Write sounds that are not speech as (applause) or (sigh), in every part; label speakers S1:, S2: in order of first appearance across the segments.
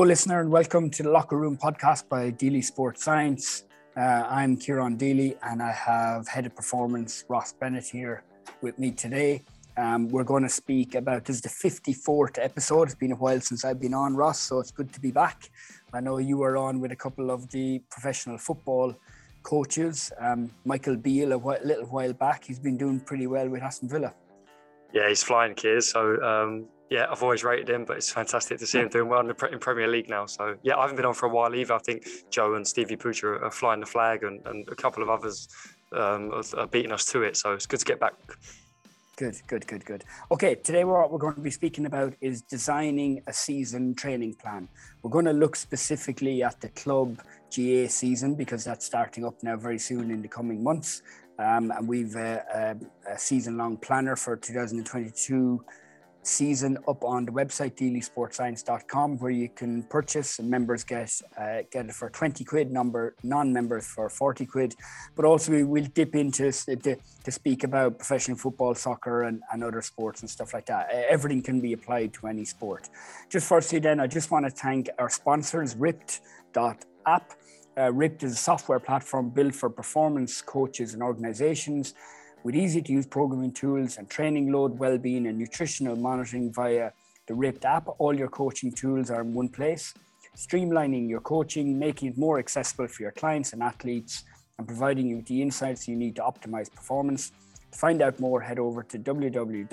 S1: Hello, listener, and welcome to the Locker Room podcast by Deely Sports Science. Uh, I'm Ciaran Deely, and I have head of performance Ross Bennett here with me today. Um, we're going to speak about this is the 54th episode. It's been a while since I've been on, Ross, so it's good to be back. I know you were on with a couple of the professional football coaches. Um, Michael Beale, a little while back, he's been doing pretty well with Aston Villa.
S2: Yeah, he's flying, Kiers. So, um, yeah, I've always rated him, but it's fantastic to see him doing well in, the, in Premier League now. So, yeah, I haven't been on for a while either. I think Joe and Stevie Poocher are flying the flag, and, and a couple of others um, are beating us to it. So, it's good to get back.
S1: Good, good, good, good. Okay, today what we're going to be speaking about is designing a season training plan. We're going to look specifically at the club GAA season because that's starting up now very soon in the coming months. Um, and we've uh, a, a season long planner for 2022 season up on the website deelysportscience.com where you can purchase and members get uh, get it for 20 quid number non-members for 40 quid. But also we will dip into to, to speak about professional football soccer and, and other sports and stuff like that. Everything can be applied to any sport. Just firstly then i just want to thank our sponsors RYPT.app uh, RYPT is a software platform built for performance coaches and organizations with easy to use programming tools and training load, well-being and nutritional monitoring via the RYPT app. All your coaching tools are in one place, streamlining your coaching, making it more accessible for your clients and athletes, and providing you with the insights you need to optimize performance. To find out more, head over to www.RYPT.app,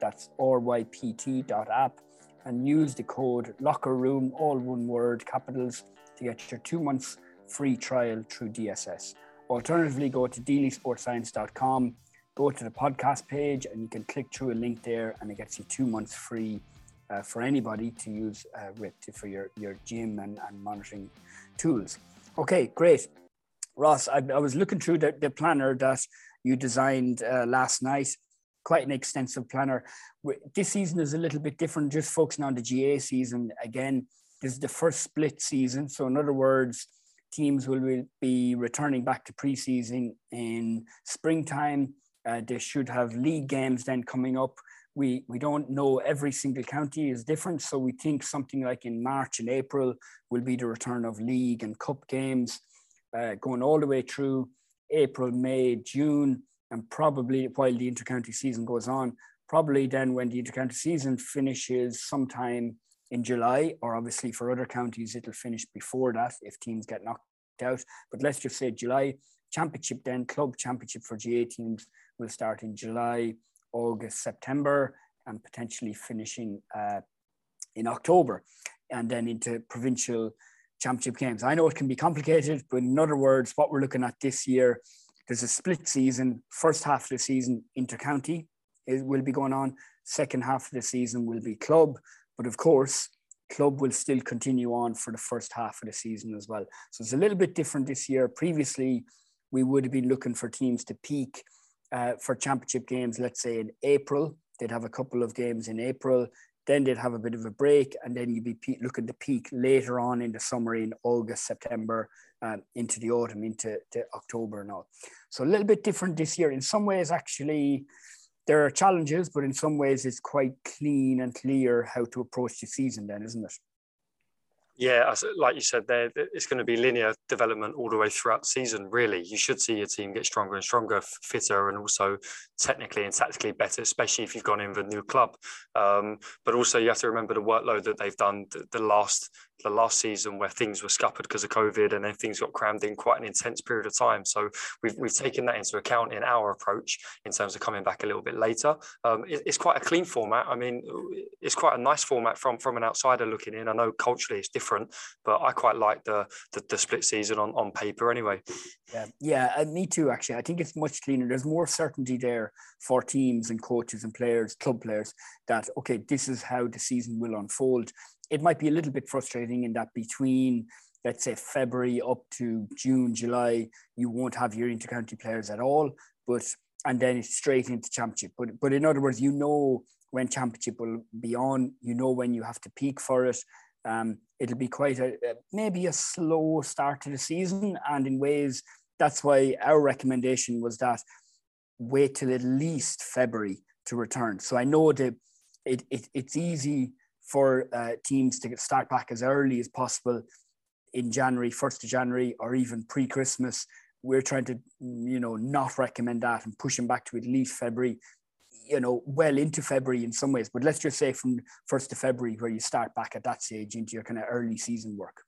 S1: that's R-Y-P-T.app, and use the code locker room, all one word, capitals, to get your two months free trial through DSS. Alternatively, go to deelysportscience.com, go to the podcast page, and you can click through a link there, and it gets you two months free uh, for anybody to use uh, RYPT for your, your gym and, and monitoring tools. Okay, great. Ross, I, I was looking through the, the planner that you designed uh, last night. Quite an extensive planner. This season is a little bit different, just focusing on the GAA season. Again, this is the first split season. So, in other words, teams will be returning back to preseason in springtime. Uh, they should have league games then coming up. We, we don't know every single county is different. So we think something like in March and April will be the return of league and cup games uh, going all the way through April, May, June, and probably while the intercounty season goes on, probably then when the intercounty season finishes sometime in July, or obviously for other counties, it'll finish before that if teams get knocked out. But let's just say July championship, then club championship for GAA teams will start in July, August, September, and potentially finishing uh, in October, and then into provincial championship games. I know it can be complicated, but in other words, what we're looking at this year, there's a split season. First half of the season, intercounty it will be going on. Second half of the season will be club. But of course, club will still continue on for the first half of the season as well. So it's a little bit different this year. Previously, we would have been looking for teams to peak uh, for championship games, let's say in April. They'd have a couple of games in April, then they'd have a bit of a break, and then you'd be pe- looking to peak later on in the summer in August, September, um, into the autumn, into October and all. So a little bit different this year. In some ways, actually, there are challenges, but in some ways it's quite clean and clear how to approach the season then, isn't it?
S2: Yeah, like you said, there it's going to be linear development all the way throughout the season. Really, you should see your team get stronger and stronger, fitter, and also technically and tactically better, especially if you've gone in with a new club. Um, but also, you have to remember the workload that they've done the, the last the last season where things were scuppered because of COVID and then things got crammed in quite an intense period of time. So we've, we've taken that into account in our approach in terms of coming back a little bit later. Um, it, it's quite a clean format. I mean, it's quite a nice format from, from an outsider looking in. I know culturally it's different, but I quite like the, the, the split season on, on paper anyway.
S1: Yeah, yeah, uh, me too, actually. I think it's much cleaner. There's more certainty there for teams and coaches and players, club players, that, okay, this is how the season will unfold it might be a little bit frustrating in that between let's say February up to June, July, you won't have your intercounty players at all, but and then it's straight into championship. But but in other words, you know when championship will be on, you know when you have to peak for it. Um, it'll be quite a, maybe a slow start to the season, and in ways that's why our recommendation was that wait till at least February to return. So I know that it, it it's easy for uh, teams to start back as early as possible in January, 1st of January, or even pre Christmas. We're trying to, you know, not recommend that and push them back to at least February, you know, well into February in some ways. But let's just say from 1st of February, where you start back at that stage into your kind of early season work.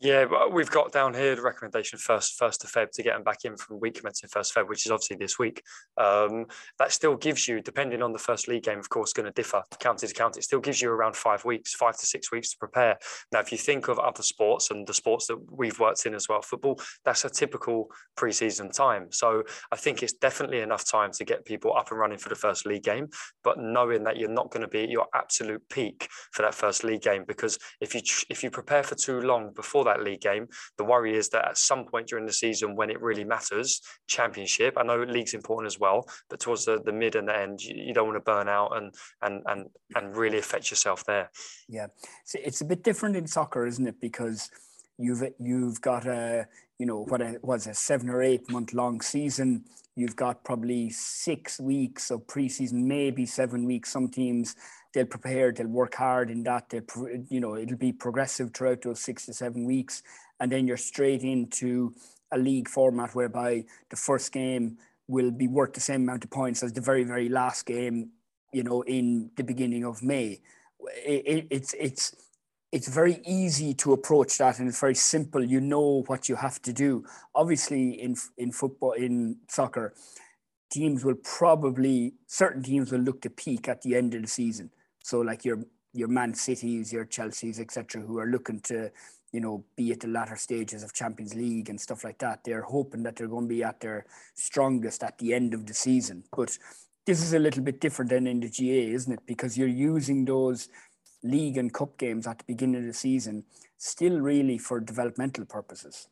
S2: Yeah, but we've got down here the recommendation first first of Feb to get them back in from week commencing first Feb, which is obviously this week. Um, that still gives you, depending on the first league game, of course, going to differ county to county. It still gives you around five weeks, five to six weeks to prepare. Now, if you think of other sports and the sports that we've worked in as well, football, that's a typical preseason time. So I think it's definitely enough time to get people up and running for the first league game, but knowing that you're not going to be at your absolute peak for that first league game, because if you if you prepare for too long before that league game. The worry is that at some point during the season, when it really matters, championship. I know league's important as well, but towards the, the mid and the end, you, you don't want to burn out and and and and really affect yourself there.
S1: Yeah, so it's a bit different in soccer, isn't it? Because you've you've got a you know what was a seven or eight month long season. You've got probably six weeks of preseason, maybe seven weeks. Some teams they'll prepare, they'll work hard in that. They, you know, it'll be progressive throughout those six to seven weeks, and then you're straight into a league format whereby the first game will be worth the same amount of points as the very very last game. You know, in the beginning of May, it, it, it's it's it's very easy to approach that and it's very simple you know what you have to do obviously in in football in soccer teams will probably certain teams will look to peak at the end of the season so like your your Man Cities, your Chelseas, etc., who are looking to, you know, be at the latter stages of Champions League and stuff like that. They're hoping that they're going to be at their strongest at the end of the season. But this is a little bit different than in the GAA, isn't it? Because you're using those league and cup games at the beginning of the season still really for developmental purposes.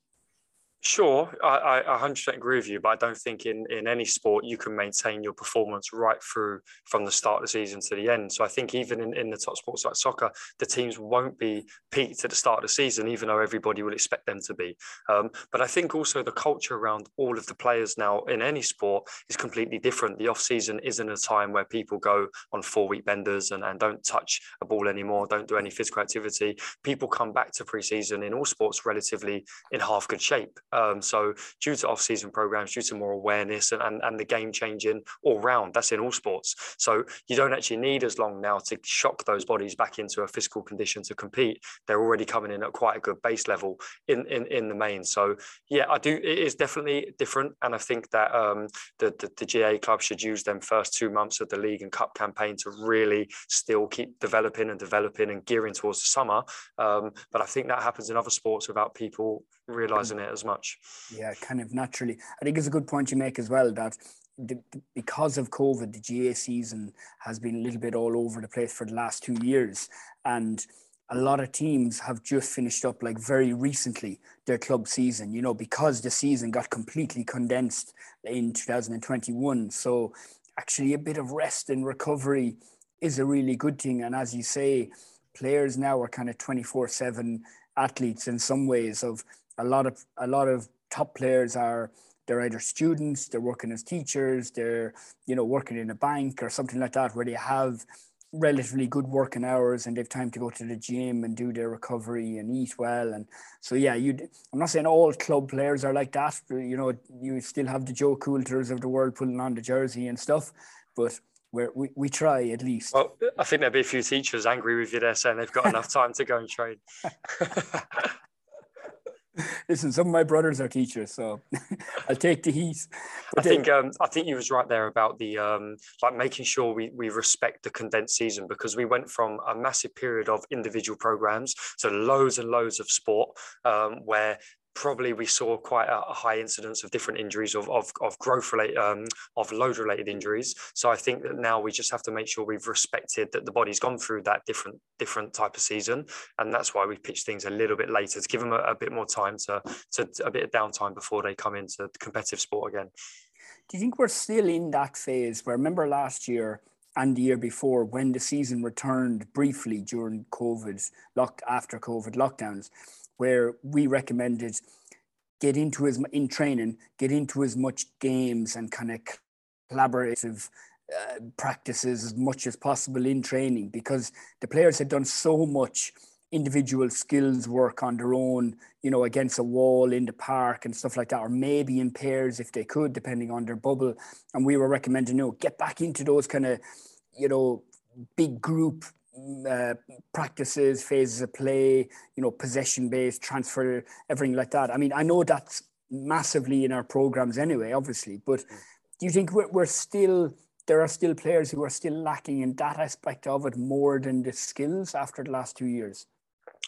S2: Sure, I, I 100% agree with you, but I don't think in, in any sport you can maintain your performance right through from the start of the season to the end. So I think even in, in the top sports like soccer, the teams won't be peaked at the start of the season, even though everybody will expect them to be. Um, but I think also the culture around all of the players now in any sport is completely different. The off season isn't a time where people go on four week benders and, and don't touch a ball anymore, don't do any physical activity. People come back to pre-season in all sports relatively in half good shape. Um, so due to off-season programs, due to more awareness and, and, and the game changing all round, that's in all sports. So you don't actually need as long now to shock those bodies back into a physical condition to compete. They're already coming in at quite a good base level in, in, in the main. So yeah, I do. It is definitely different. And I think that um, the, the, the GAA club should use them first two months of the league and cup campaign to really still keep developing and developing and gearing towards the summer. Um, but I think that happens in other sports without people realizing it as much.
S1: Yeah, kind of naturally. I think it's a good point you make as well that the, because of COVID, the GAA season has been a little bit all over the place for the last two years. And a lot of teams have just finished up like very recently their club season, you know, because the season got completely condensed in 2021. So actually a bit of rest and recovery is a really good thing. And as you say, players now are kind of 24 7 athletes in some ways of a lot of a lot of top players are they're either students, they're working as teachers, they're you know working in a bank or something like that, where they have relatively good working hours and they've time to go to the gym and do their recovery and eat well. And so yeah, you I'm not saying all club players are like that. You know, you still have the Joe Coulters of the world putting on the jersey and stuff, but. we we, we try at least.
S2: Well, I think there'll be a few teachers angry with you there saying they've got enough time to go and train. (laughs) (laughs)
S1: Listen, some of my brothers are teachers, so (laughs) I'll take the heat.
S2: I think um, I think you was right there about the um, like making sure we we respect the condensed season because we went from a massive period of individual programs to loads and loads of sport um, where probably we saw quite a, high incidence of different injuries of, of, of growth related um, of load related injuries. So i think that now we just have to make sure we've respected that the body's gone through that different different type of season. And that's why we pitch things a little bit later to give them a, a bit more time to, to a bit of downtime before they come into competitive sport again.
S1: Do you think we're still in that phase where remember last year and the year before when the season returned briefly during covid locked after covid lockdowns where we recommended get into as in training, get into as much games and kind of collaborative uh, practices as much as possible in training because the players had done so much individual skills work on their own, you know, against a wall in the park and stuff like that, or maybe in pairs if they could, depending on their bubble. And we were recommending, you know, get back into those kind of, you know, big group uh, practices, phases of play, you know, possession based, transfer, everything like that. I mean, I know that's massively in our programs anyway, obviously, but do you think we're, we're still there are still players who are still lacking in that aspect of it more than the skills after the last two years?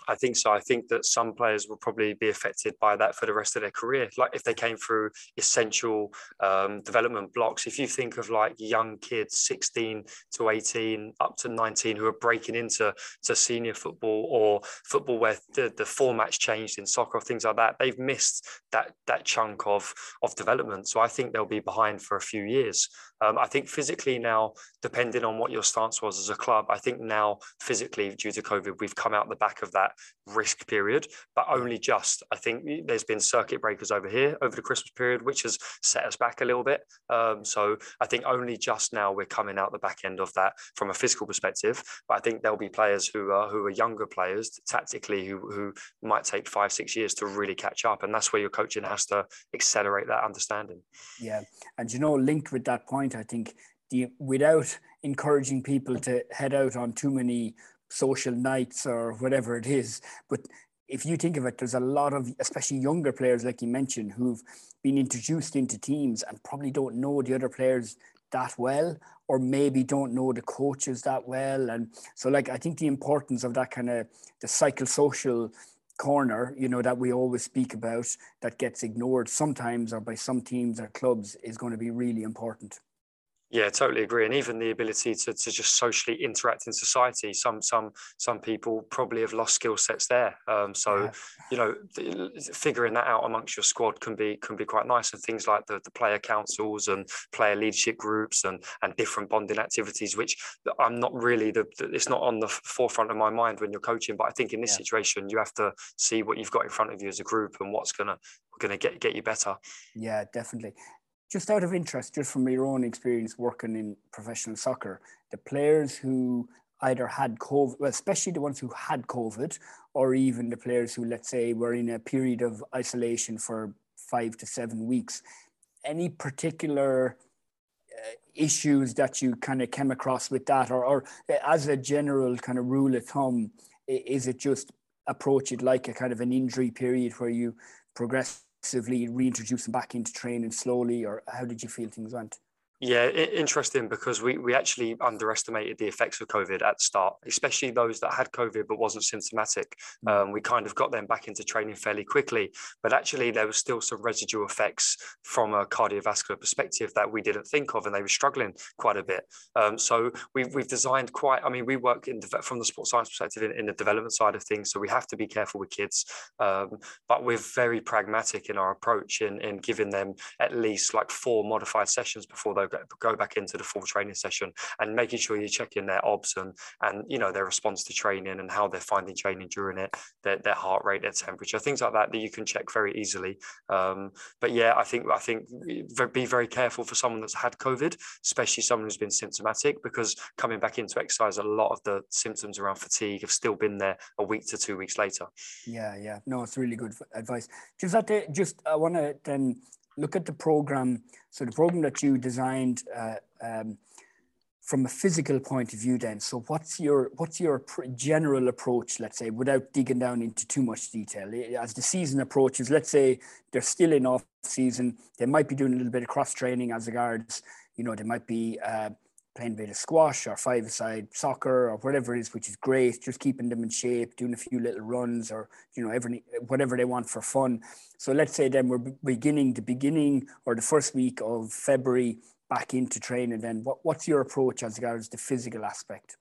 S2: I think so. I think that some players will probably be affected by that for the rest of their career. Like if they came through essential um, development blocks, if you think of like young kids, 16 to 18, up to 19, who are breaking into to senior football or football where the, the format's changed in soccer things like that, they've missed that that chunk of of development. So I think they'll be behind for a few years. Um, I think physically now, depending on what your stance was as a club, I think now physically due to COVID, we've come out the back of that risk period, but only just. I think there's been circuit breakers over here over the Christmas period, which has set us back a little bit. Um, so I think only just now we're coming out the back end of that from a physical perspective. But I think there'll be players who are who are younger players tactically who who might take five six years to really catch up, and that's where your coaching has to accelerate that understanding.
S1: Yeah, and you know, linked with that point, I think the without encouraging people to head out on too many social nights or whatever it is. But if you think of it, there's a lot of, especially younger players, like you mentioned, who've been introduced into teams and probably don't know the other players that well, or maybe don't know the coaches that well. And so, like, I think the importance of that kind of the psychosocial corner, you know, that we always speak about that gets ignored sometimes or by some teams or clubs is going to be really important.
S2: Yeah, totally agree. And even the ability to, to just socially interact in society. Some some some people probably have lost skill sets there. Um, so yeah. you know, figuring that out amongst your squad can be can be quite nice. And things like the, the player councils and player leadership groups and and different bonding activities, which I'm not really the, the it's not on the forefront of my mind when you're coaching. But I think in this yeah. situation, you have to see what you've got in front of you as a group and what's gonna going to get get you better.
S1: Yeah, definitely just out of interest, just from your own experience working in professional soccer, the players who either had COVID, well, especially the ones who had COVID, or even the players who, let's say, were in a period of isolation for five to seven weeks, any particular uh, issues that you kind of came across with that, or, or uh, as a general kind of rule of thumb, is it just approach it like a kind of an injury period where you progress progressively reintroduce them back into training slowly, or how did you feel things went?
S2: Yeah, interesting because we, we actually underestimated the effects of COVID at the start, especially those that had COVID but wasn't symptomatic. Mm. Um, we kind of got them back into training fairly quickly, but actually there was still some residual effects from a cardiovascular perspective that we didn't think of, and they were struggling quite a bit. Um, so we've, we've designed quite. I mean, we work in from the sports science perspective in, in, the development side of things, so we have to be careful with kids, um, but we're very pragmatic in our approach in in giving them at least like four modified sessions before they go back into the full training session and making sure you're checking their obs and and you know their response to training and how they're finding training during it, their, their heart rate, their temperature, things like that that you can check very easily. Um, but yeah, I think I think be very careful for someone that's had COVID, especially someone who's been symptomatic, because coming back into exercise, a lot of the symptoms around fatigue have still been there a week to two weeks later.
S1: Yeah, yeah, no, it's really good advice. Just that, just I want to then look at the program. So the program that you designed uh, um, from a physical point of view, then. So what's your what's your general approach? Let's say without digging down into too much detail, as the season approaches. Let's say they're still in off season. They might be doing a little bit of cross training as regards. You know, they might be. Uh, playing a bit of squash or five-a-side soccer or whatever it is, which is great. Just keeping them in shape, doing a few little runs or you know every whatever they want for fun. So let's say then we're beginning the beginning or the first week of February back into training. Then what, what's your approach as regards the physical aspect?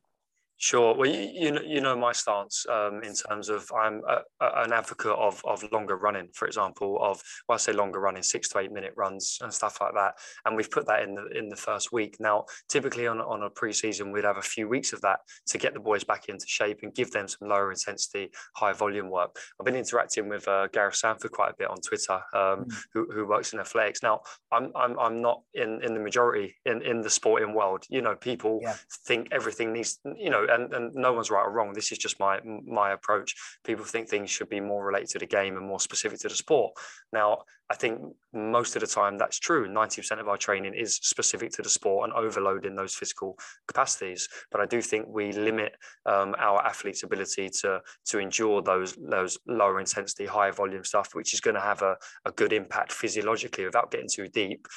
S2: Sure. Well, you, you know, you know my stance um, in terms of I'm a, a, an advocate of of longer running, for example, of well, I say longer running, six to eight minute runs and stuff like that. And we've put that in the in the first week. Now, typically on on a preseason, we'd have a few weeks of that to get the boys back into shape and give them some lower intensity, high volume work. I've been interacting with uh, Gareth Sandford quite a bit on Twitter, um, mm. who, who works in athletics. Now, I'm I'm I'm not in in the majority in in the sporting world. You know, people yeah. think everything needs you know and, and no one's right or wrong. This is just my my approach. People think things should be more related to the game and more specific to the sport. Now, I think most of the time that's true. 90% of our training is specific to the sport and overloading those physical capacities. But I do think we limit um, our athletes' ability to to endure those those lower intensity, higher volume stuff, which is going to have a, a good impact physiologically without getting too deep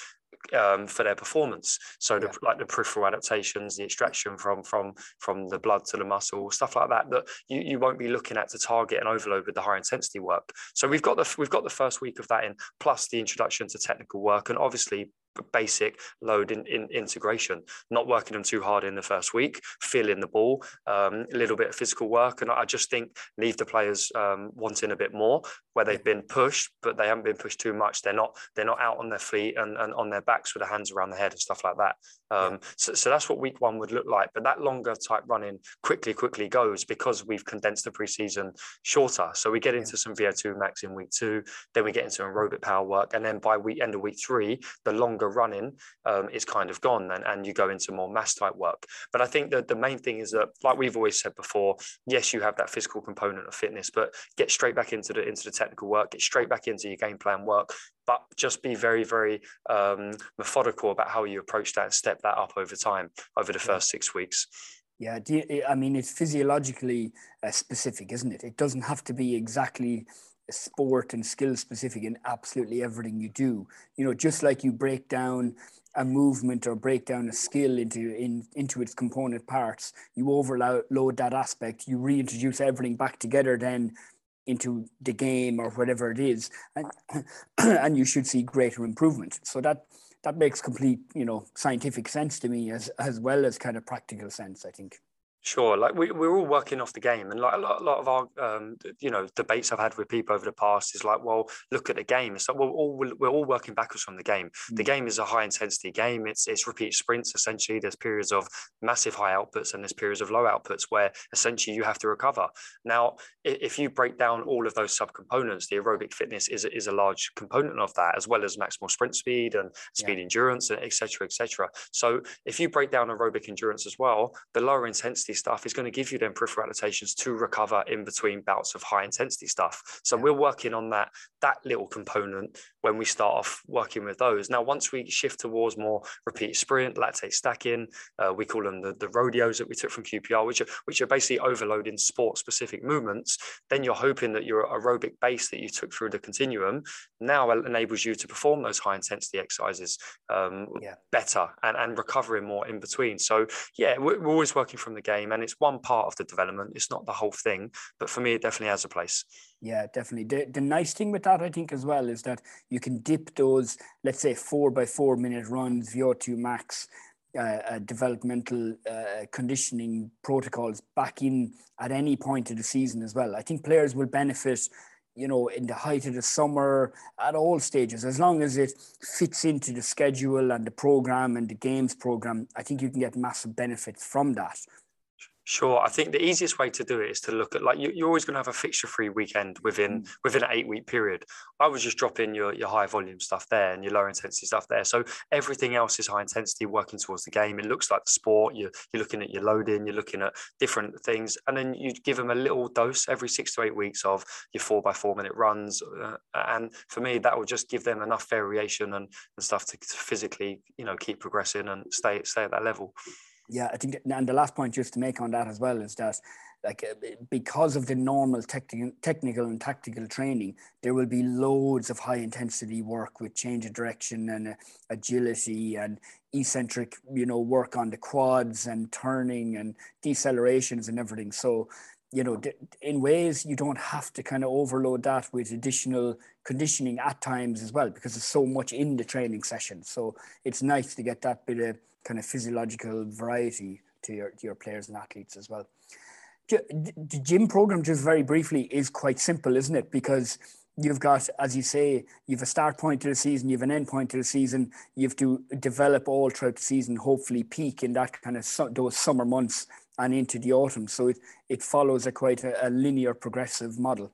S2: um, for their performance. So yeah. the, like the peripheral adaptations, the extraction from from from the blood to the muscle, stuff like that, that you, you won't be looking at to target and overload with the high intensity work. So we've got the we've got the first week of that in, plus the introduction to technical work, and obviously basic load in, in, integration, not working them too hard in the first week, feeling the ball, um, a little bit of physical work. And I just think leave the players um, wanting a bit more where they've been pushed, but they haven't been pushed too much. They're not they're not out on their feet and, and on their backs with their hands around the head and stuff like that. Um, yeah. so, so that's what week one would look like. But that longer type running quickly, quickly goes because we've condensed the preseason shorter. So we get into yeah. some VO2 max in week two, then we get into aerobic power work. And then by week end of week three, the longer running um, is kind of gone and, and you go into more MAS type work. But I think that the main thing is that, like we've always said before, yes, you have that physical component of fitness, but get straight back into the into the technical work, get straight back into your game plan work, but just be very, very um, methodical about how you approach that and step that up over time over the first six weeks.
S1: Yeah, you, I mean, it's physiologically uh, specific, isn't it? It doesn't have to be exactly sport and skill specific in absolutely everything you do. You know, just like you break down a movement or break down a skill into in, into its component parts, you overload that aspect, you reintroduce everything back together then into the game or whatever it is, and (clears throat) and you should see greater improvement. So that that makes complete, you know, scientific sense to me as as well as kind of practical sense, I think.
S2: Sure, like we, we're all working off the game, and like a lot, a lot of our, um, you know, debates I've had with people over the past is like, well, look at the game. It's like we're all we're all working backwards from the game. Mm. The game is a high intensity game. It's it's repeat sprints essentially. There's periods of massive high outputs and there's periods of low outputs where essentially you have to recover. Now, if you break down all of those subcomponents, the aerobic fitness is is a large component of that, as well as maximal sprint speed and speed yeah. endurance, etc., etc. So if you break down aerobic endurance as well, the lower intensity intensity stuff is going to give you them peripheral adaptations to recover in between bouts of high intensity stuff. So yeah. we're working on that that little component when we start off working with those. Now, once we shift towards more repeat sprint, lactate stacking, uh, we call them the, the rodeos that we took from QPR, which are which are basically overloading sport specific movements. Then you're hoping that your aerobic base that you took through the continuum now enables you to perform those high intensity exercises um, yeah. better and, and recovering more in between. So yeah, we're, we're always working from the game game and it's one part of the development it's not the whole thing but for me it definitely has a place
S1: yeah definitely the, the nice thing with that i think as well is that you can dip those let's say four by four minute runs VO2 max uh, uh, developmental uh, conditioning protocols back in at any point of the season as well. I think players will benefit, you know, in the height of the summer at all stages, as long as it fits into the schedule and the program and the games program. I think you can get massive benefits from that.
S2: Sure. I think the easiest way to do it is to look at like you, are always going to have a fixture free weekend within mm. within an eight week period. I would just drop in your, your high volume stuff there and your low intensity stuff there. So everything else is high intensity working towards the game. It looks like the sport. You're, you're looking at your loading, you're looking at different things. And then you give them a little dose every six to eight weeks of your four by four minute runs. Uh, and for me, that will just give them enough variation and, and stuff to, to physically, you know, keep progressing and stay, stay at that level.
S1: Yeah, I think, and the last point just to make on that as well is that, like, uh, because of the normal technical, technical and tactical training, there will be loads of high intensity work with change of direction and uh, agility and eccentric, you know, work on the quads and turning and decelerations and everything. So, you know, in ways you don't have to kind of overload that with additional conditioning at times as well because there's so much in the training session. So it's nice to get that bit of kind of physiological variety to your, to your players and athletes as well. The gym program, just very briefly, is quite simple, isn't it? Because you've got, as you say, you've a start point to the season, you've an end point to the season. You have to develop all throughout the season, hopefully peak in that kind of su- those summer months and into the autumn. So it, it follows a quite a, a linear progressive model.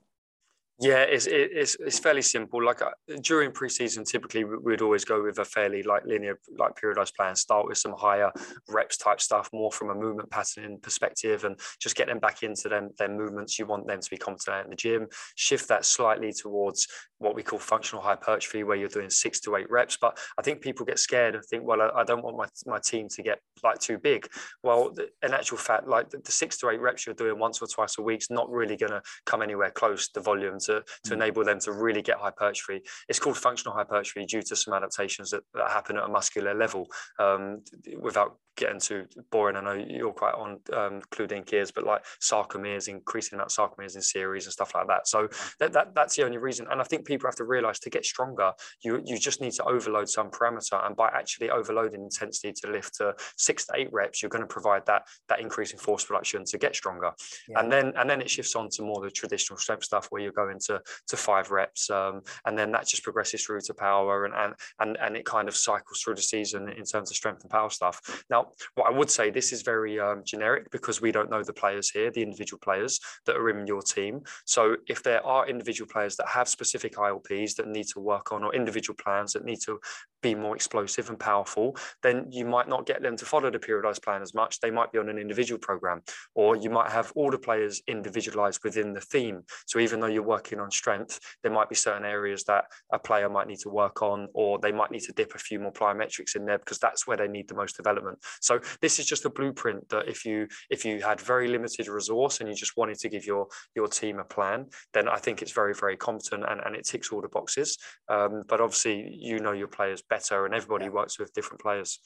S2: Yeah, it's, it's it's fairly simple. Like uh, during preseason, typically we'd always go with a fairly like linear, like periodized plan. Start with some higher reps type stuff, more from a movement pattern perspective, and just get them back into them their movements. You want them to be confident in the gym. Shift that slightly towards what we call functional hypertrophy, where you're doing six to eight reps. But I think people get scared and think, well, I, I don't want my my team to get like too big. Well, in actual fact, like the, the six to eight reps you're doing once or twice a week is not really going to come anywhere close to the volume to, to mm. enable them to really get hypertrophy. It's called functional hypertrophy due to some adaptations that, that happen at a muscular level um, without getting too boring. I know you're quite on um, including gears, but like sarcomeres, increasing that sarcomeres in series and stuff like that. So that, that that's the only reason. And I think people have to realize to get stronger, you you just need to overload some parameter. And by actually overloading intensity to lift to six to eight reps, you're going to provide that that increase in force production to get stronger. Yeah. And then and then it shifts on to more the traditional strength stuff where you're going to to five reps. Um, and then that just progresses through to power and and and and it kind of cycles through the season in terms of strength and power stuff. Now what I would say, this is very um, generic because we don't know the players here, the individual players that are in your team. So if there are individual players that have specific ILPs that need to work on or individual plans that need to be more explosive and powerful, then you might not get them to follow the periodized plan as much. They might be on an individual program, or you might have all the players individualized within the theme. So even though you're working on strength, there might be certain areas that a player might need to work on, or they might need to dip a few more plyometrics in there because that's where they need the most development. So this is just a blueprint that if you if you had very limited resource and you just wanted to give your your team a plan, then I think it's very very competent and, and it ticks all the boxes. Um, but obviously, you know your players better, and everybody yeah. works with different players.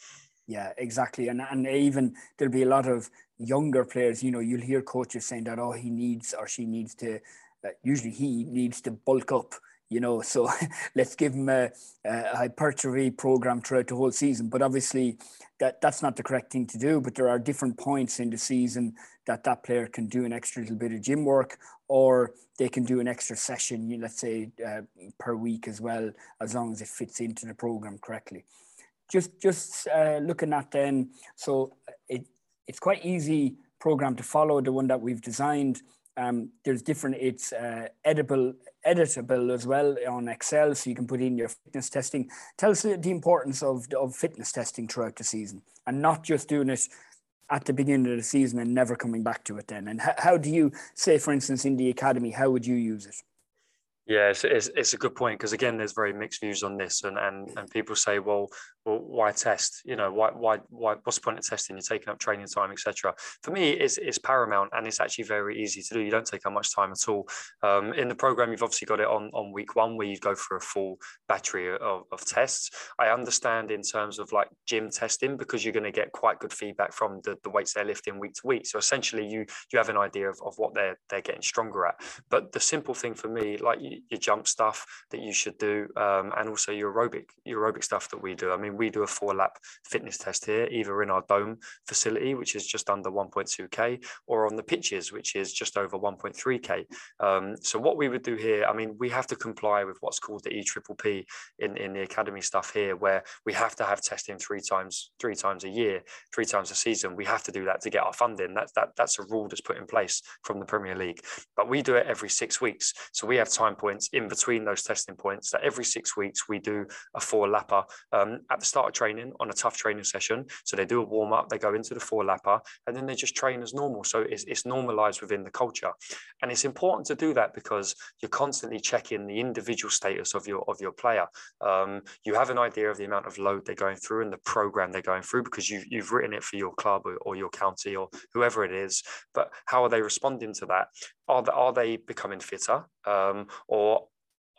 S1: Yeah, exactly, and and even there'll be a lot of younger players. You know, you'll hear coaches saying that oh he needs or she needs to. Uh, usually he needs to bulk up you know (laughs) so let's give him a, a, hypertrophy program throughout the whole season. But obviously that that's not the correct thing to do but there are different points in the season that that player can do an extra little bit of gym work or they can do an extra session let's say uh, per week as well as long as it fits into the program correctly. Just just uh, looking at then so it it's quite easy program to follow the one that we've designed um, there's different, it's uh, editable, editable as well on Excel, so you can put in your fitness testing. Tell us the importance of, of fitness testing throughout the season and not just doing it at the beginning of the season and never coming back to it then. And how, how do you say, for instance, in the academy, how would you use it?
S2: Yeah, it's, it's, it's, a good point because again, there's very mixed views on this, and and, and people say, well, well, why test? You know, why why why? What's the point of testing? You're taking up training time, etc. For me, it's it's paramount, and it's actually very easy to do. You don't take up much time at all. Um, in the program, you've obviously got it on on week one where you go for a full battery of, of tests. I understand in terms of like gym testing because you're going to get quite good feedback from the, the weights they're lifting week to week. So essentially, you you have an idea of, of what they're they're getting stronger at. But the simple thing for me, like your jump stuff that you should do, um, and also your aerobic, your aerobic stuff that we do. I mean, we do a four lap fitness test here, either in our dome facility, which is just under 1.2k, or on the pitches, which is just over 1.3k. Um, so what we would do here, I mean, we have to comply with what's called the EPPP in, in the academy stuff here, where we have to have testing three times three times a year, three times a season. We have to do that to get our funding. That's that that's a rule that's put in place from the Premier League. But we do it every six weeks, so we have time points in between those testing points that every six weeks we do a four lapper um, at the start of training on a tough training session. So they do a warm up, they go into the four lapper, and then they just train as normal. So it's, it's normalized within the culture. And it's important to do that because you're constantly checking the individual status of your of your player. Um, you have an idea of the amount of load they're going through and the program they're going through because you've, you've written it for your club or, or your county or whoever it is. But how are they responding to that? Are, they, are they becoming fitter? Um, or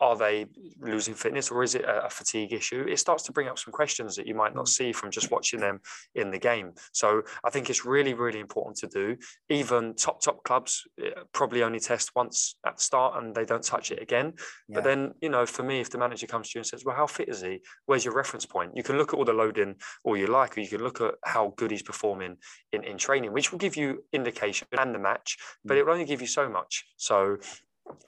S2: are they losing fitness or is it a, fatigue issue? It starts to bring up some questions that you might not mm. see from just watching them in the game. So I think it's really, really important to do. Even top, top clubs eh, probably only test once at the start and they don't touch it again. Yeah. But then, you know, for me, if the manager comes to you and says, well, how fit is he? Where's your reference point? You can look at all the loading all you like, or you can look at how good he's performing in, in training, which will give you indication and the match, but mm. it will only give you so much. So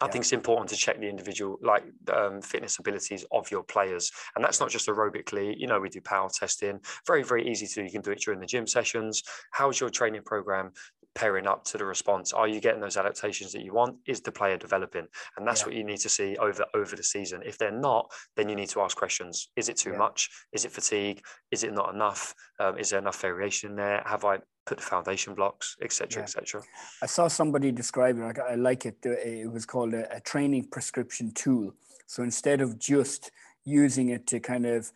S2: I yeah. think it's important to check the individual like um, fitness abilities of your players, and that's not just aerobically. You know, we do power testing, very very easy to do. You can do it during the gym sessions. How's your training program pairing up to the response? Are you getting those adaptations that you want? Is the player developing? And that's yeah. what you need to see over over the season. If they're not, then you need to ask questions. Is it too yeah. much? Is it fatigue? Is it not enough? Um, is there enough variation in there? Have I put the foundation blocks, etc., yeah. etc.
S1: I saw somebody describe it. I like it. It was called a, a training prescription tool. So instead of just using it to kind of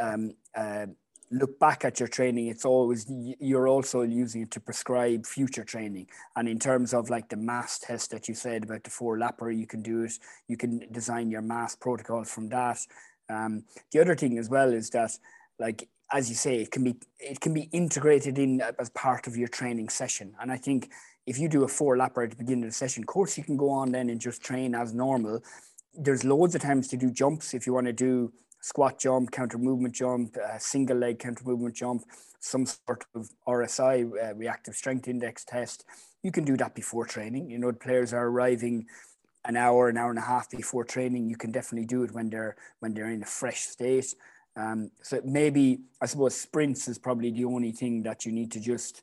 S1: um, uh, look back at your training, it's always you're also using it to prescribe future training. And in terms of like the MAS test that you said about the four lapper, you can do it. You can design your MAS protocol from that. Um, the other thing as well is that like as you say, it can be it can be integrated in as part of your training session. And I think if you do a four lapper at the beginning of the session, of course you can go on then and just train as normal. There's loads of times to do jumps if you want to do squat jump, counter movement jump, uh, single leg counter movement jump, some sort of RSI, uh, reactive strength index test. You can do that before training. You know, players are arriving an hour, an hour and a half before training. You can definitely do it when they're when they're in a fresh state. Um, so maybe I suppose sprints is probably the only thing that you need to just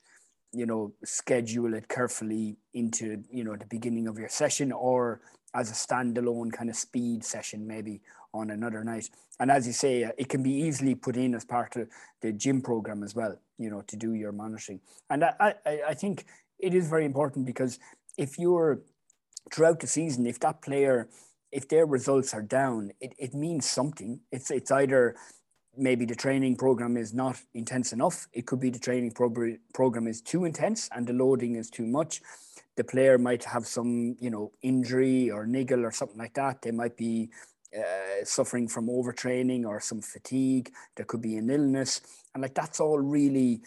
S1: you know schedule it carefully into you know the beginning of your session or as a standalone kind of speed session maybe on another night. And as you say it can be easily put in as part of the gym program as well you know to do your monitoring. And i i, I think it is very important because if you're throughout the season if that player if their results are down it, it means something. It's it's either maybe the training program is not intense enough. It could be the training pro- program is too intense and the loading is too much. The player might have some, you know, injury or niggle or something like that. They might be uh, suffering from overtraining or some fatigue. There could be an illness, and like that's all really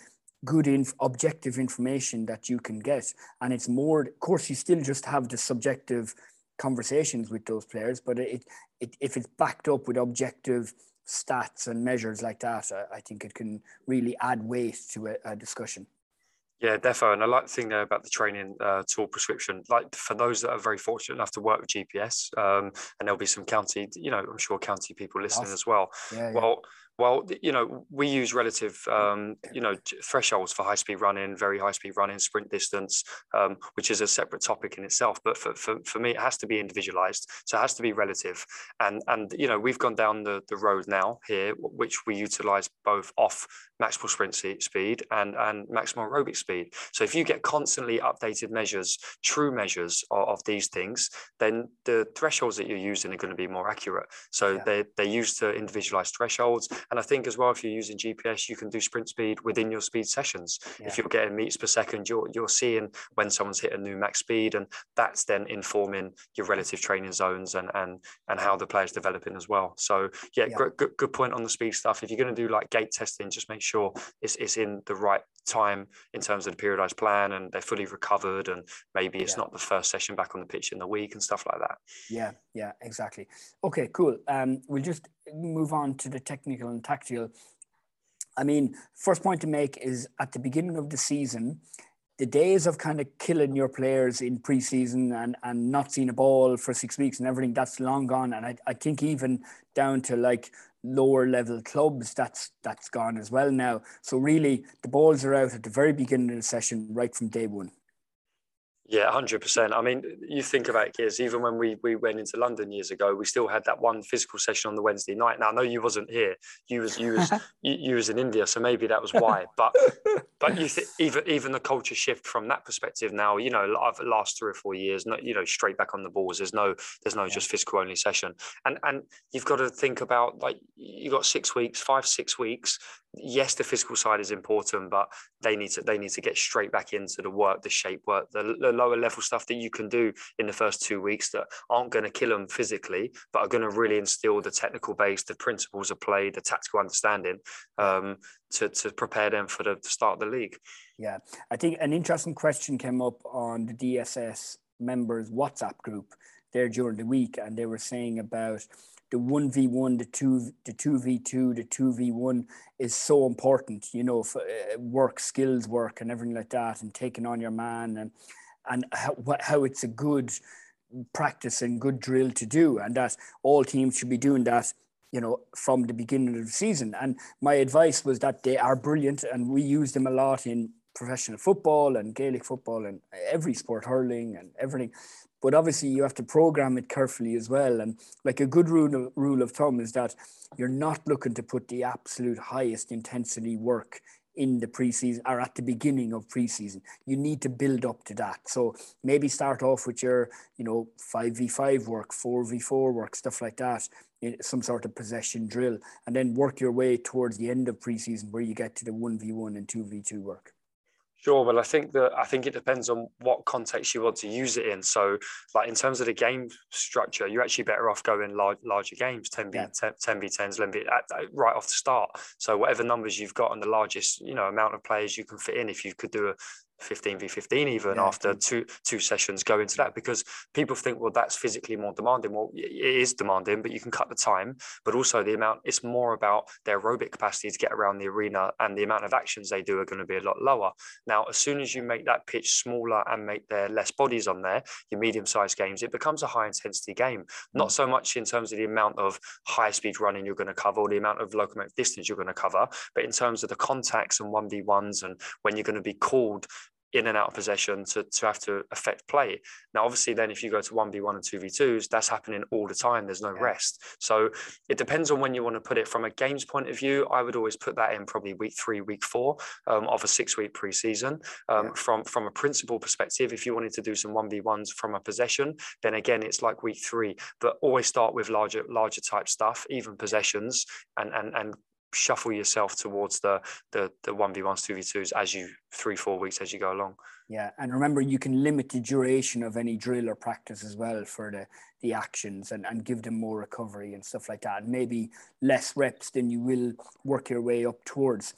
S1: good inf- objective information that you can get. And it's more, of course, you still just have the subjective conversations with those players, but it, it if it's backed up with objective stats and measures like that, I, I think it can really add weight to a, a discussion.
S2: Yeah, defo. And I like the thing there about the training uh, tool prescription. Like for those that are very fortunate enough to work with GPS, um, and there'll be some county, you know, I'm sure county people listening as well. Yeah, well, yeah well, you know, we use relative, um, you know, thresholds for high speed running, very high speed running, sprint distance, um, which is a separate topic in itself. But for, for, for me, it has to be individualized. So it has to be relative. And, and you know, we've gone down the, the road now here, which we utilize both off maximal sprint speed and, and maximal aerobic speed. So if you get constantly updated measures, true measures of, of these things, then the thresholds that you're using are going to be more accurate. So yeah. they, they're used to individualize thresholds and I think as well, if you're using GPS, you can do sprint speed within your speed sessions. Yeah. If you're getting meters per second, you're you're seeing when someone's hit a new max speed, and that's then informing your relative training zones and and and how the player's developing as well. So yeah, yeah. Good, good good point on the speed stuff. If you're going to do like gate testing, just make sure it's it's in the right time in terms of the periodized plan and they're fully recovered and maybe it's yeah. not the first session back on the pitch in the week and stuff like that
S1: yeah yeah exactly okay cool um we'll just move on to the technical and tactical i mean first point to make is at the beginning of the season the days of kind of killing your players in preseason and, and not seeing a ball for six weeks and everything, that's long gone. And I, I think even down to like lower level clubs, that's that's gone as well now. So really the balls are out at the very beginning of the session, right from day one.
S2: Yeah, hundred percent. I mean, you think about it, kids. Even when we we went into London years ago, we still had that one physical session on the Wednesday night. Now, I know you wasn't here. You was you was (laughs) you, you, was in India, so maybe that was why. But but you th- even even the culture shift from that perspective now. You know, the last three or four years, not you know, straight back on the balls. There's no there's no yeah. just physical only session, and and you've got to think about like you got six weeks, five six weeks yes, the physical side is important, but they need to they need to get straight back into the work, the shape work, the, the lower level stuff that you can do in the first two weeks that aren't going to kill them physically, but are going to really instill the technical base, the principles of play, the tactical understanding um, to to prepare them for the start of the league.
S1: Yeah, I think an interesting question came up on the DSS members WhatsApp group there during the week, and they were saying about the 1v1 the 2 the 2v2 the 2v1 is so important you know for, uh, work skills work and everything like that and taking on your man and and how, how it's a good practice and good drill to do and that all teams should be doing that you know from the beginning of the season. And my advice was that they are brilliant and we use them a lot in professional football and Gaelic football and every sport hurling and everything but obviously you have to program it carefully as well. And like a good rule of, rule of thumb is that you're not looking to put the absolute highest intensity work in the preseason or at the beginning of preseason. You need to build up to that. So maybe start off with your, you know, 5v5 work, 4v4 work, stuff like that, some sort of possession drill, and then work your way towards the end of preseason where you get to the 1v1 and 2v2 work.
S2: Sure. Well, I think that I think it depends on what context you want to use it in. So, like in terms of the game structure, you're actually better off going large, larger games, 10 b 10 b 10s, 11 b right off the start. So, whatever numbers you've got on the largest, you know, amount of players you can fit in, if you could do a 15 v 15 even yeah. after two two sessions go into that because people think well that's physically more demanding well it is demanding but you can cut the time but also the amount it's more about their aerobic capacity to get around the arena and the amount of actions they do are going to be a lot lower now as soon as you make that pitch smaller and make there less bodies on there your medium sized games it becomes a high intensity game not mm. so much in terms of the amount of high speed running you're going to cover or the amount of locomotive distance you're going to cover but in terms of the contacts and 1v1s and when you're going to be called in and out of possession to, to have to affect play. Now, obviously, then if you go to 1v1 and 2v2s, that's happening all the time. There's no yeah. rest. So it depends on when you want to put it. From a games point of view, I would always put that in probably week three, week four um, of a six week preseason. Um, yeah. From from a principal perspective, if you wanted to do some 1v1s from a possession, then again, it's like week three. But always start with larger larger type stuff, even possessions, and and and shuffle yourself towards the the the one v ones, two v twos as you three four weeks as you go along.
S1: Yeah, and remember you can limit the duration of any drill or practice as well for the the actions and and give them more recovery and stuff like that. And maybe less reps than you will work your way up towards.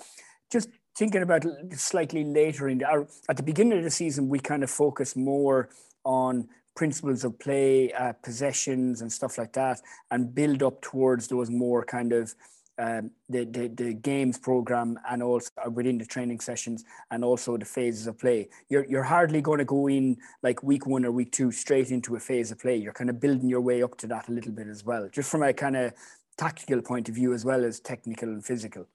S1: Just thinking about slightly later in the, our, at the beginning of the season, we kind of focus more on principles of play, uh, possessions, and stuff like that, and build up towards those more kind of um, the, the, the games program and also uh, within the training sessions and also the phases of play. You're, you're hardly going to go in like week one or week two straight into a phase of play. You're kind of building your way up to that a little bit as well, just from a kind of tactical point of view as well as technical and physical.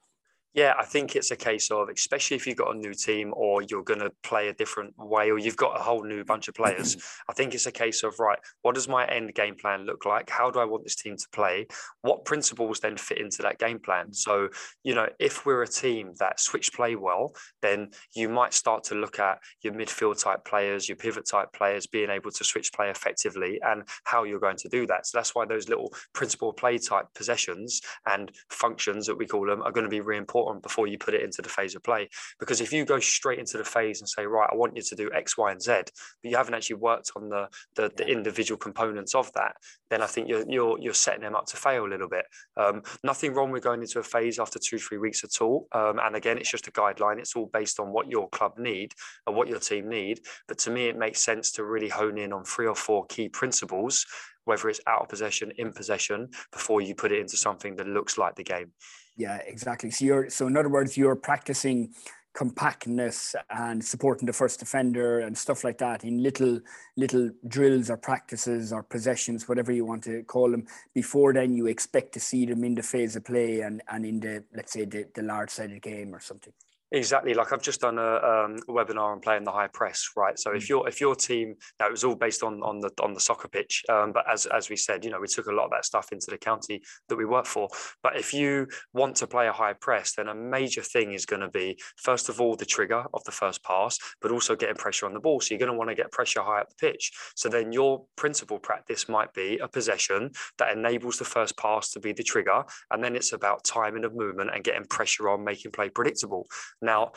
S2: Yeah, I think it's a case of, especially if you've got a new team or you're going to play a different way or you've got a whole new bunch of players. Mm-hmm. I think it's a case of, right, what does my end game plan look like? How do I want this team to play? What principles then fit into that game plan? So, you know, if we're a team that switch play well, then you might start to look at your midfield type players, your pivot type players being able to switch play effectively and how you're going to do that. So that's why those little principle play type possessions and functions that we call them are going to be really important before you put it into the phase of play. Because if you go straight into the phase and say, right, I want you to do X, Y, and Z, but you haven't actually worked on the the, the individual components of that, then I think you're you're you're setting them up to fail a little bit. Um, nothing wrong with going into a phase after two three weeks at all. Um, and again, it's just a guideline. It's all based on what your club need and what your team need. But to me, it makes sense to really hone in on three or four key principles whether it's out of possession, in possession, before you put it into something that looks like the game.
S1: Yeah, exactly. So you're so in other words, you're practicing compactness and supporting the first defender and stuff like that in little little drills or practices or possessions, whatever you want to call them. Before then, you expect to see them in the phase of play and and in the let's say the, the large sided game or something.
S2: Exactly. Like I've just done a, um, a, webinar on playing the high press, right? So mm. if your if your team now it was all based on on the on the soccer pitch, um, but as as we said, you know, we took a lot of that stuff into the county that we work for. But if you want to play a high press, then a major thing is going to be first of all the trigger of the first pass, but also getting pressure on the ball. So you're going to want to get pressure high up the pitch. So then your principal practice might be a possession that enables the first pass to be the trigger, and then it's about timing of movement and getting pressure on, making play predictable. Now,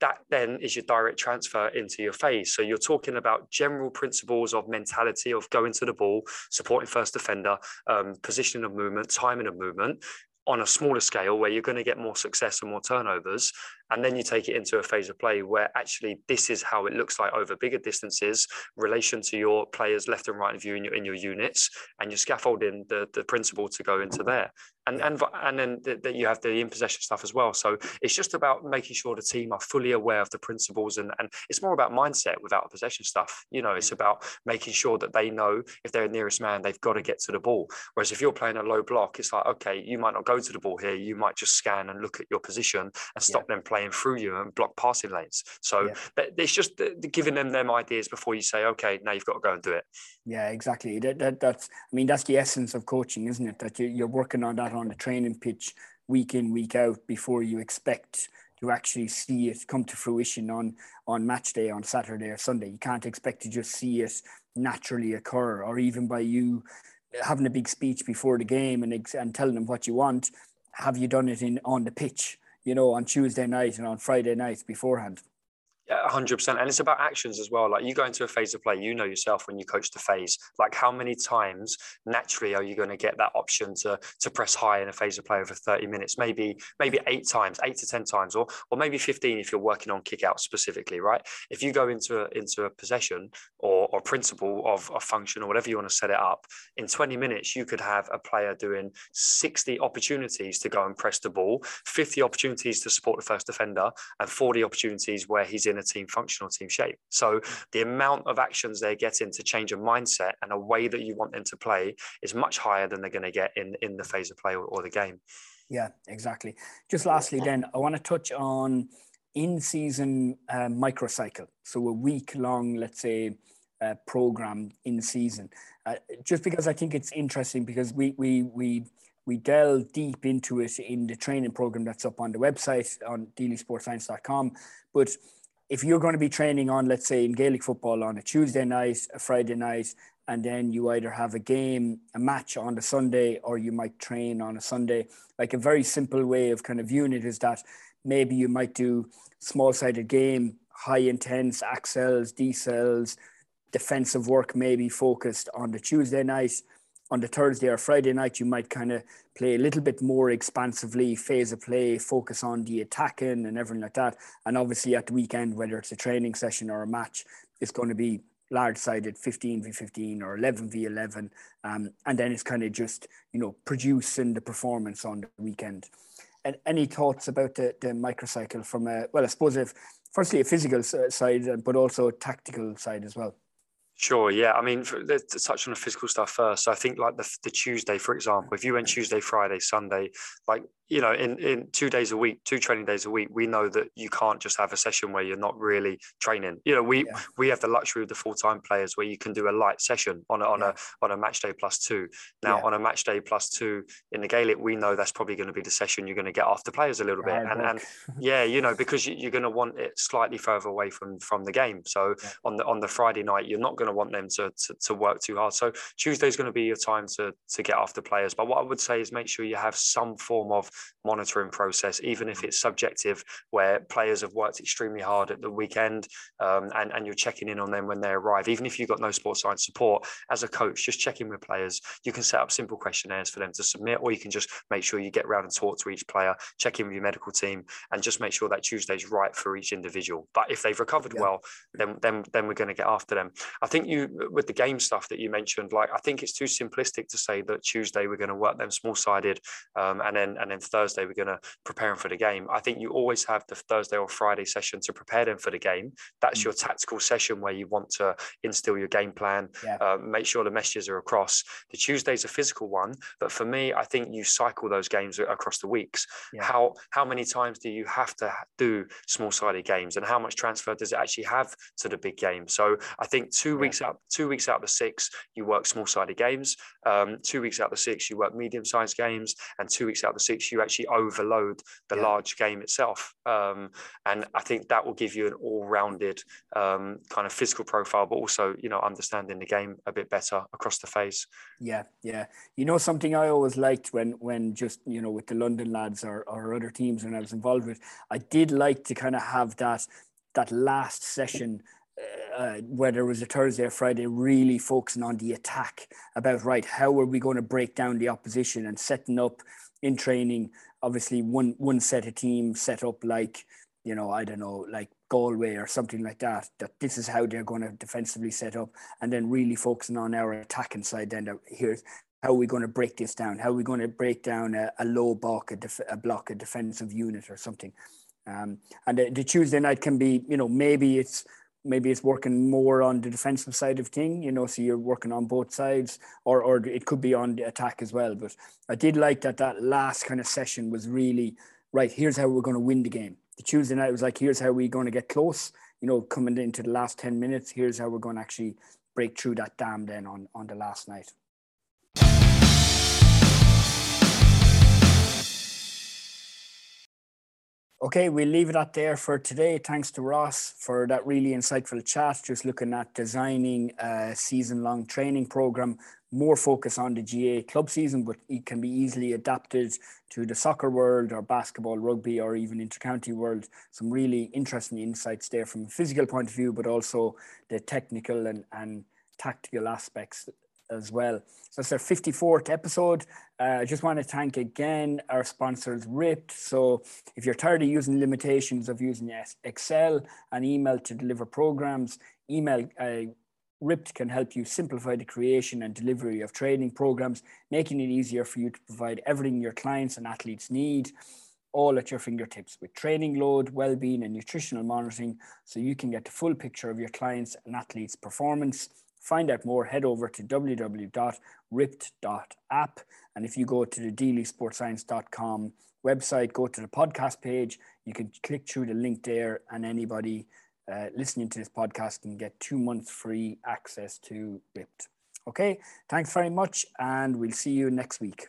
S2: that then is your direct transfer into your phase. So you're talking about general principles of mentality of going to the ball, supporting first defender, um, positioning of movement, timing of movement on a smaller scale where you're going to get more success and more turnovers and then you take it into a phase of play where actually this is how it looks like over bigger distances relation to your players left and right of you in your in your units and you're scaffolding the the principle to go into there. And and and then that the, you have the in possession stuff as well. So it's just about making sure the team are fully aware of the principles and and it's more about mindset without possession stuff. You know it's mm. about making sure that they know if they're nearest man they've got to get to the ball. Whereas if you're playing a low block it's like okay you might not go to the ball here. You might just scan and look at your position and stop yeah. them playing through you and block passing lanes. So yeah. it's just giving them them ideas before you say, okay, now you've got to go and do it.
S1: Yeah, exactly. That, that that's I mean that's the essence of coaching, isn't it? That you're working on that on the training pitch week in week out before you expect to actually see it come to fruition on on match day on Saturday or Sunday. You can't expect to just see it naturally occur, or even by you having a big speech before the game and and telling them what you want. Have you done it in on the pitch? You know, on Tuesday night and on Friday night beforehand.
S2: Hundred percent, and it's about actions as well. Like you go into a phase of play, you know yourself when you coach the phase. Like how many times naturally are you going to get that option to to press high in a phase of play over thirty minutes? Maybe maybe eight times, eight to ten times, or or maybe fifteen if you're working on kick out specifically, right? If you go into a, into a possession or or principle of a function or whatever you want to set it up, in twenty minutes you could have a player doing sixty opportunities to go and press the ball, fifty opportunities to support the first defender, and forty opportunities where he's in in a team functional team shape. So the amount of actions they're getting to change a mindset and a way that you want them to play is much higher than they're going to get in in the phase of play or, or the game.
S1: Yeah, exactly. Just lastly, then I want to touch on in-season uh, microcycle. So a week-long, let's say, uh, program in season. Uh, just because I think it's interesting because we we we we delve deep into it in the training program that's up on the website on deelysportscience.com. But if you're going to be training on, let's say, in Gaelic football on a Tuesday night, a Friday night, and then you either have a game, a match on the Sunday, or you might train on a Sunday. Like a very simple way of kind of viewing it is that maybe you might do small sided game, high intense accels, decels, defensive work, maybe focused on the Tuesday night, on the Thursday or Friday night, you might kind of play a little bit more expansively, phase of play, focus on the attacking and everything like that. And obviously at the weekend, whether it's a training session or a match, it's going to be large sided 15 v 15 or 11 v 11 um, and then it's kind of just you know producing the performance on the weekend. And any thoughts about the, the microcycle from a well i suppose if firstly a physical side but also a tactical side as well
S2: Sure. Yeah. I mean, for, to touch on the physical stuff first. So I think like the, the Tuesday, for example, if you went Tuesday, Friday, Sunday, like you know, in, in two days a week, two training days a week, we know that you can't just have a session where you're not really training. You know, we yeah. we have the luxury of the full time players where you can do a light session on a, on yeah. a on a match day plus two. Now, yeah. on a match day plus two in the Gaelic, we know that's probably going to be the session you're going to get off the players a little bit, and and (laughs) yeah, you know, because you, are going to want it slightly further away from from the game. So on the on the Friday night, you're not going to want them to, to to work too hard. So Tuesday is going to be your time to to get off the players. But what I would say is make sure you have some form of monitoring process, even if it's subjective, where players have worked extremely hard at the weekend um, and, and you're checking in on them when they arrive. Even if you've got no sports science support, as a coach, just check in with players. You can set up simple questionnaires for them to submit, or you can just make sure you get around and talk to each player, check in with your medical team, and just make sure that Tuesday's right for each individual. But if they've recovered yeah. well, then, then, then we're going to get after them. I think you, with the game stuff that you mentioned, like, I think it's too simplistic to say that Tuesday we're going to work them small sided um, and then, and then Thursday we're going to prepare them for the game. I think you always have the Thursday or Friday session to prepare them for the game. That's mm. your tactical session where you want to instill your game plan, yeah. uh, make sure the messages are across. The Tuesday's a physical one, but for me, I think you cycle those games across the weeks. Yeah. How how many times do you have to do small sided games, and how much transfer does it actually have to the big game? So I think two yeah. weeks out, two weeks out of the six, you work small sided games. Um, two weeks out of the six, you work medium sized games, and two weeks out of the six, you actually overload the large game itself. Um, and I think that will give you an all rounded um, kind of physical profile, but also you know understanding the game a bit better across the phase.
S1: Yeah, yeah. You know something I always liked when when just you know with the London lads or, or other teams when I was involved with, I did like to kind of have that that last session uh, whether it was a Thursday or Friday, really focusing on the attack about right, how are we going to break down the opposition and setting up in training. Obviously, one one set of team set up like you know I don't know like Galway or something like that. That this is how they're going to defensively set up, and then really focusing on our attacking side. Then here's how are we going to break this down? How are we going to break down a, a low block, a, def, a block, a defensive unit or something? Um, and the, the Tuesday night can be, you know, maybe it's maybe it's working more on the defensive side of thing, you know, so you're working on both sides, or or it could be on the attack as well. But I did like that that last kind of session was really right. Here's how we're going to win the game. The Tuesday night was like, here's how we're going to get close. You know, coming into the last ten minutes, here's how we're going to actually break through that dam. Then on on the last night. Okay, we'll leave it at there for today. Thanks to Ross for that really insightful chat, just looking at designing a season long training program, more focus on the GAA club season, but it can be easily adapted to the soccer world or basketball, rugby, or even intercounty world. Some really interesting insights there from a physical point of view, but also the technical and, and tactical aspects as well. So it's our 54th episode. Uh, I just want to thank again our sponsors, RYPT. So if you're tired of using limitations of using Excel and email to deliver programs, email uh, RYPT can help you simplify the creation and delivery of training programs, making it easier for you to provide everything your clients and athletes need all at your fingertips with training load, well-being and nutritional monitoring so you can get the full picture of your clients and athletes performance find out more, head over to www.RYPT.app. And if you go to the deelysportscience.com website, go to the podcast page, you can click through the link there, and anybody uh, listening to this podcast can get two months free access to RYPT. Okay, thanks very much, and we'll see you next week.